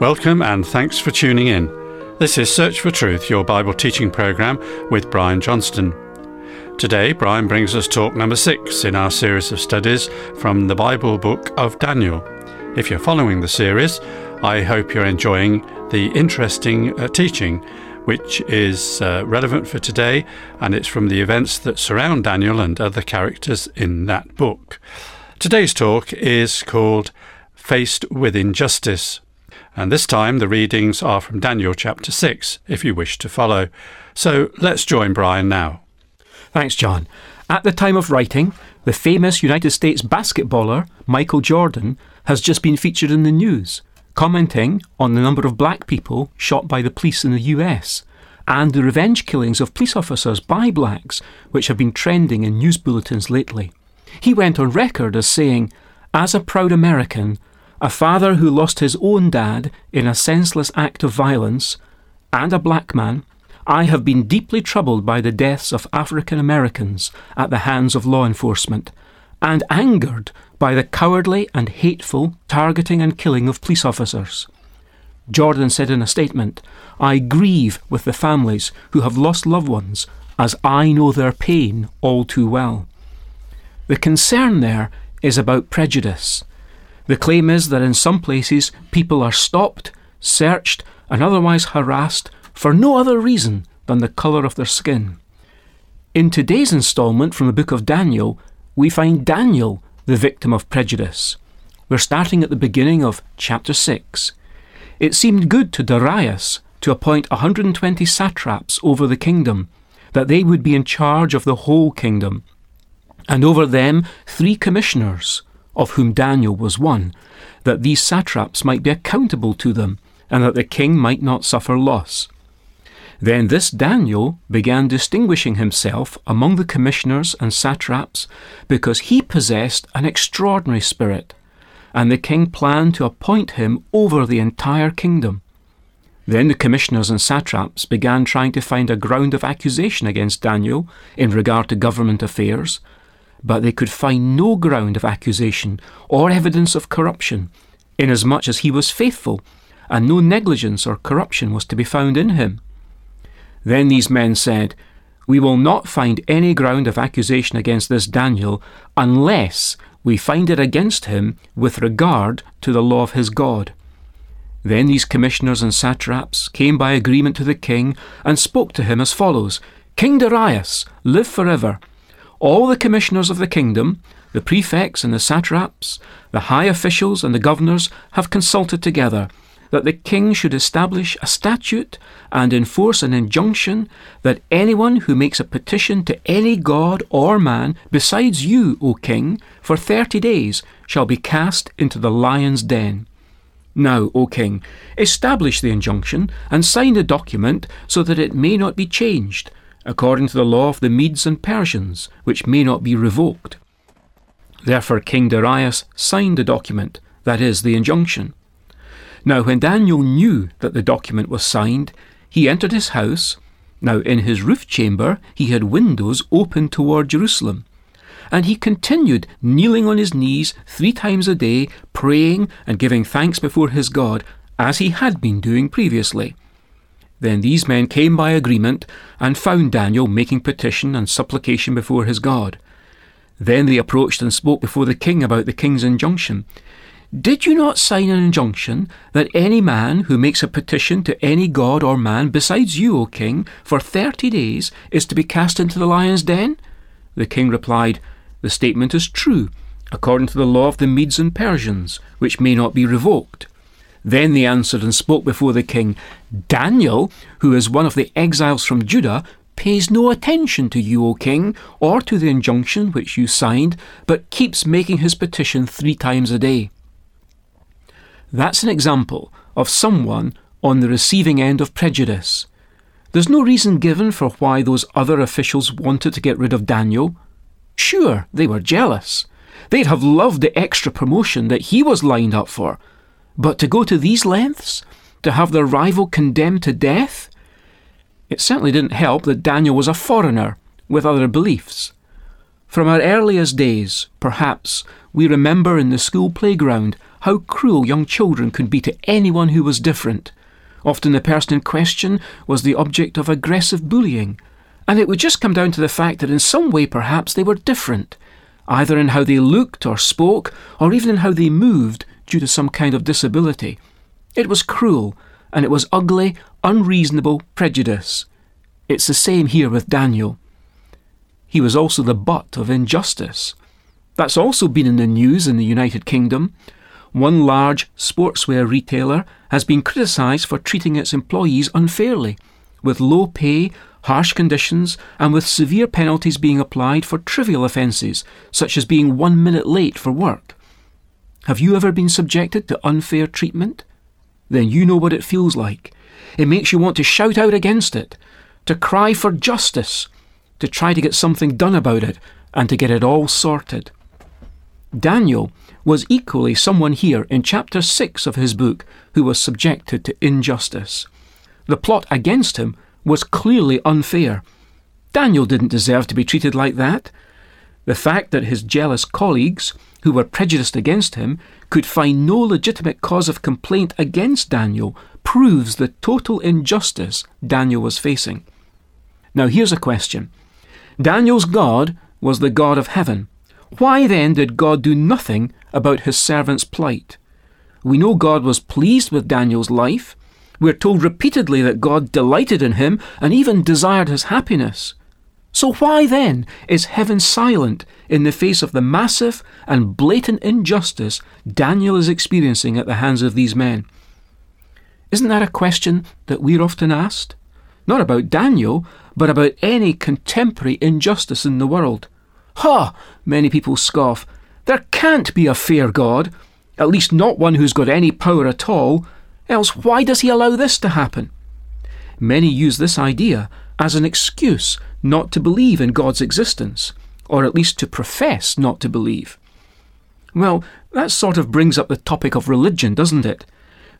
Welcome and thanks for tuning in. This is Search for Truth, your Bible teaching program with Brian Johnston. Today, Brian brings us talk number six in our series of studies from the Bible book of Daniel. If you're following the series, I hope you're enjoying the interesting uh, teaching which is uh, relevant for today, and it's from the events that surround Daniel and other characters in that book. Today's talk is called Faced with Injustice. And this time the readings are from Daniel chapter 6, if you wish to follow. So let's join Brian now. Thanks, John. At the time of writing, the famous United States basketballer Michael Jordan has just been featured in the news, commenting on the number of black people shot by the police in the US and the revenge killings of police officers by blacks, which have been trending in news bulletins lately. He went on record as saying, As a proud American, a father who lost his own dad in a senseless act of violence, and a black man, I have been deeply troubled by the deaths of African Americans at the hands of law enforcement, and angered by the cowardly and hateful targeting and killing of police officers. Jordan said in a statement, I grieve with the families who have lost loved ones, as I know their pain all too well. The concern there is about prejudice. The claim is that in some places people are stopped, searched, and otherwise harassed for no other reason than the colour of their skin. In today's instalment from the book of Daniel, we find Daniel the victim of prejudice. We're starting at the beginning of chapter 6. It seemed good to Darius to appoint 120 satraps over the kingdom, that they would be in charge of the whole kingdom, and over them three commissioners of whom Daniel was one, that these satraps might be accountable to them, and that the king might not suffer loss. Then this Daniel began distinguishing himself among the commissioners and satraps because he possessed an extraordinary spirit, and the king planned to appoint him over the entire kingdom. Then the commissioners and satraps began trying to find a ground of accusation against Daniel in regard to government affairs, but they could find no ground of accusation or evidence of corruption, inasmuch as he was faithful, and no negligence or corruption was to be found in him. Then these men said, We will not find any ground of accusation against this Daniel unless we find it against him with regard to the law of his God. Then these commissioners and satraps came by agreement to the king and spoke to him as follows King Darius, live forever. All the commissioners of the kingdom, the prefects and the satraps, the high officials and the governors have consulted together that the king should establish a statute and enforce an injunction that anyone who makes a petition to any god or man besides you, O king, for thirty days shall be cast into the lion's den. Now, O king, establish the injunction and sign the document so that it may not be changed according to the law of the Medes and Persians, which may not be revoked. Therefore King Darius signed the document, that is, the injunction. Now, when Daniel knew that the document was signed, he entered his house. Now, in his roof chamber, he had windows open toward Jerusalem. And he continued kneeling on his knees three times a day, praying and giving thanks before his God, as he had been doing previously. Then these men came by agreement and found Daniel making petition and supplication before his God. Then they approached and spoke before the king about the king's injunction. Did you not sign an injunction that any man who makes a petition to any god or man besides you, O king, for thirty days is to be cast into the lion's den? The king replied, The statement is true, according to the law of the Medes and Persians, which may not be revoked. Then they answered and spoke before the king Daniel, who is one of the exiles from Judah, pays no attention to you, O king, or to the injunction which you signed, but keeps making his petition three times a day. That's an example of someone on the receiving end of prejudice. There's no reason given for why those other officials wanted to get rid of Daniel. Sure, they were jealous. They'd have loved the extra promotion that he was lined up for, but to go to these lengths? To have their rival condemned to death? It certainly didn't help that Daniel was a foreigner with other beliefs. From our earliest days, perhaps, we remember in the school playground how cruel young children could be to anyone who was different. Often the person in question was the object of aggressive bullying, and it would just come down to the fact that in some way perhaps they were different, either in how they looked or spoke, or even in how they moved due to some kind of disability. It was cruel, and it was ugly, unreasonable prejudice. It's the same here with Daniel. He was also the butt of injustice. That's also been in the news in the United Kingdom. One large sportswear retailer has been criticised for treating its employees unfairly, with low pay, harsh conditions, and with severe penalties being applied for trivial offences, such as being one minute late for work. Have you ever been subjected to unfair treatment? Then you know what it feels like. It makes you want to shout out against it, to cry for justice, to try to get something done about it, and to get it all sorted. Daniel was equally someone here in chapter 6 of his book who was subjected to injustice. The plot against him was clearly unfair. Daniel didn't deserve to be treated like that. The fact that his jealous colleagues, who were prejudiced against him, could find no legitimate cause of complaint against Daniel proves the total injustice Daniel was facing. Now, here's a question Daniel's God was the God of heaven. Why then did God do nothing about his servant's plight? We know God was pleased with Daniel's life. We're told repeatedly that God delighted in him and even desired his happiness. So why then is heaven silent in the face of the massive and blatant injustice Daniel is experiencing at the hands of these men? Isn't that a question that we're often asked? Not about Daniel, but about any contemporary injustice in the world. Ha! Many people scoff. There can't be a fair God, at least not one who's got any power at all, else why does he allow this to happen? Many use this idea as an excuse not to believe in God's existence, or at least to profess not to believe. Well, that sort of brings up the topic of religion, doesn't it?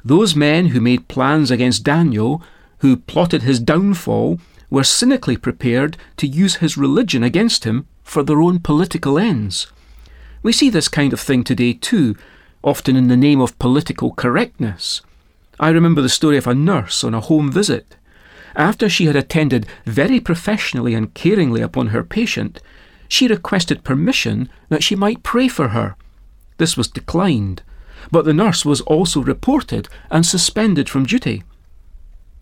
Those men who made plans against Daniel, who plotted his downfall, were cynically prepared to use his religion against him for their own political ends. We see this kind of thing today too, often in the name of political correctness. I remember the story of a nurse on a home visit. After she had attended very professionally and caringly upon her patient, she requested permission that she might pray for her. This was declined, but the nurse was also reported and suspended from duty.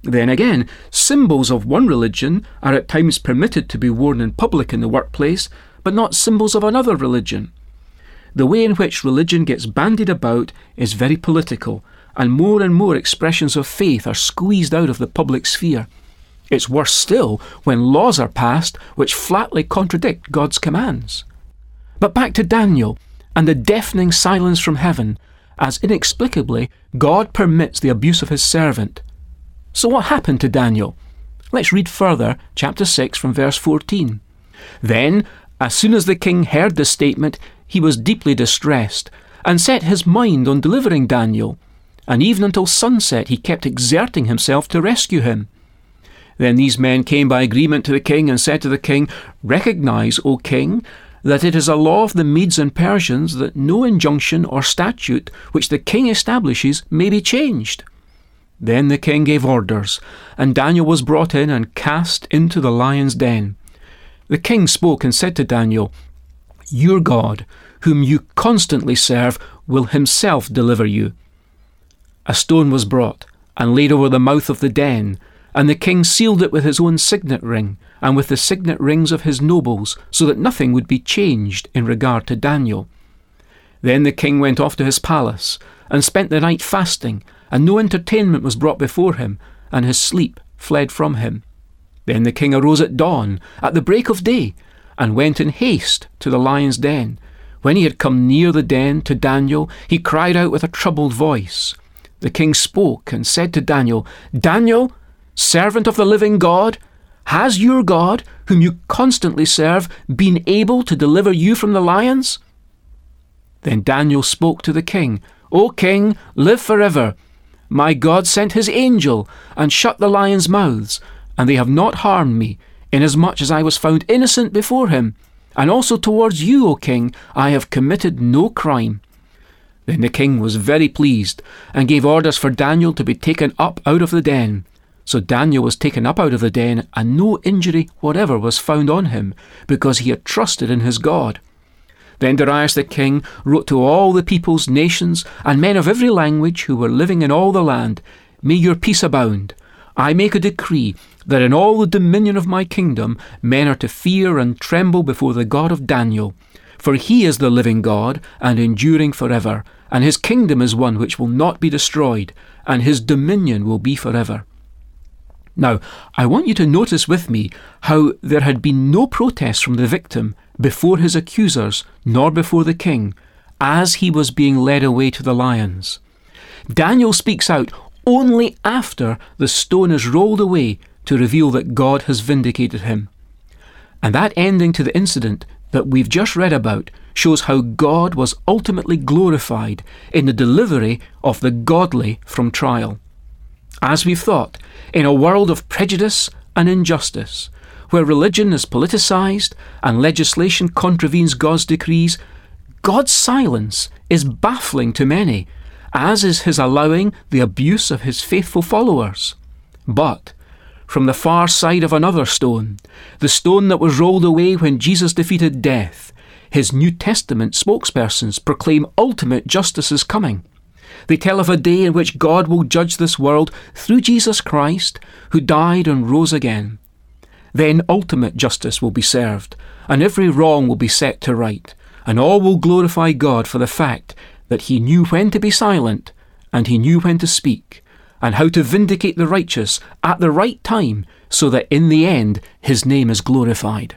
Then again, symbols of one religion are at times permitted to be worn in public in the workplace, but not symbols of another religion. The way in which religion gets bandied about is very political, and more and more expressions of faith are squeezed out of the public sphere. It's worse still when laws are passed which flatly contradict God's commands. But back to Daniel and the deafening silence from heaven, as inexplicably God permits the abuse of his servant so, what happened to Daniel? Let's read further, chapter 6, from verse 14. Then, as soon as the king heard this statement, he was deeply distressed, and set his mind on delivering Daniel. And even until sunset, he kept exerting himself to rescue him. Then these men came by agreement to the king and said to the king, Recognize, O king, that it is a law of the Medes and Persians that no injunction or statute which the king establishes may be changed. Then the king gave orders, and Daniel was brought in and cast into the lion's den. The king spoke and said to Daniel, Your God, whom you constantly serve, will himself deliver you. A stone was brought and laid over the mouth of the den, and the king sealed it with his own signet ring and with the signet rings of his nobles, so that nothing would be changed in regard to Daniel. Then the king went off to his palace and spent the night fasting and no entertainment was brought before him, and his sleep fled from him. Then the king arose at dawn, at the break of day, and went in haste to the lion's den. When he had come near the den to Daniel, he cried out with a troubled voice. The king spoke and said to Daniel, Daniel, servant of the living God, has your God, whom you constantly serve, been able to deliver you from the lions? Then Daniel spoke to the king, O king, live forever. My God sent his angel and shut the lions' mouths, and they have not harmed me, inasmuch as I was found innocent before him. And also towards you, O king, I have committed no crime. Then the king was very pleased and gave orders for Daniel to be taken up out of the den. So Daniel was taken up out of the den, and no injury whatever was found on him, because he had trusted in his God. Then Darius the king wrote to all the peoples, nations, and men of every language who were living in all the land May your peace abound. I make a decree that in all the dominion of my kingdom men are to fear and tremble before the God of Daniel. For he is the living God and enduring forever, and his kingdom is one which will not be destroyed, and his dominion will be forever. Now, I want you to notice with me how there had been no protest from the victim before his accusers, nor before the king, as he was being led away to the lions. Daniel speaks out only after the stone is rolled away to reveal that God has vindicated him. And that ending to the incident that we've just read about shows how God was ultimately glorified in the delivery of the godly from trial. As we've thought, in a world of prejudice and injustice, where religion is politicized and legislation contravenes God's decrees, God's silence is baffling to many, as is his allowing the abuse of his faithful followers. But, from the far side of another stone, the stone that was rolled away when Jesus defeated death, his New Testament spokespersons proclaim ultimate justice is coming. They tell of a day in which God will judge this world through Jesus Christ, who died and rose again. Then ultimate justice will be served, and every wrong will be set to right, and all will glorify God for the fact that He knew when to be silent, and He knew when to speak, and how to vindicate the righteous at the right time, so that in the end His name is glorified.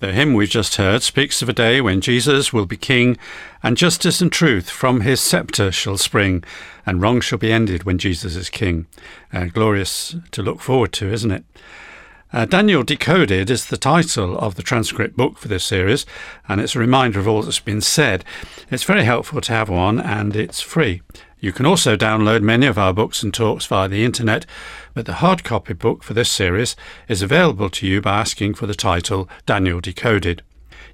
The hymn we've just heard speaks of a day when Jesus will be king, and justice and truth from his sceptre shall spring, and wrong shall be ended when Jesus is king. Uh, glorious to look forward to, isn't it? Uh, Daniel Decoded is the title of the transcript book for this series, and it's a reminder of all that's been said. It's very helpful to have one, and it's free. You can also download many of our books and talks via the internet, but the hard copy book for this series is available to you by asking for the title Daniel Decoded.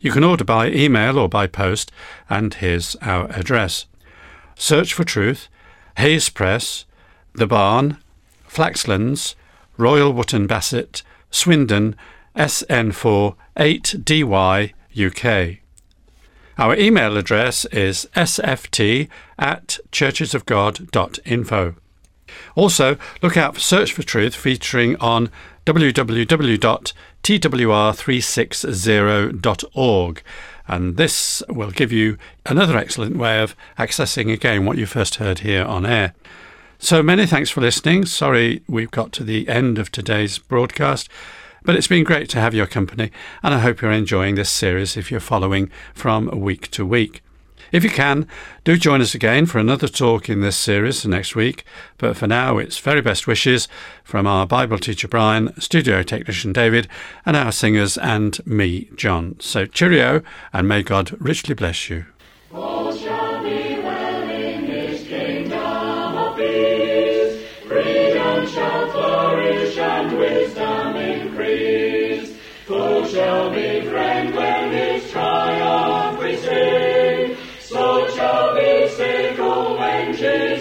You can order by email or by post, and here's our address Search for Truth, Hayes Press, The Barn, Flaxlands, Royal Wootton Bassett, Swindon, SN4 8DY, UK. Our email address is sft at churchesofgod.info. Also, look out for Search for Truth featuring on www.twr360.org. And this will give you another excellent way of accessing again what you first heard here on air. So many thanks for listening. Sorry we've got to the end of today's broadcast. But it's been great to have your company, and I hope you're enjoying this series if you're following from week to week. If you can, do join us again for another talk in this series next week. But for now, it's very best wishes from our Bible teacher Brian, studio technician David, and our singers and me, John. So cheerio, and may God richly bless you. Rouget.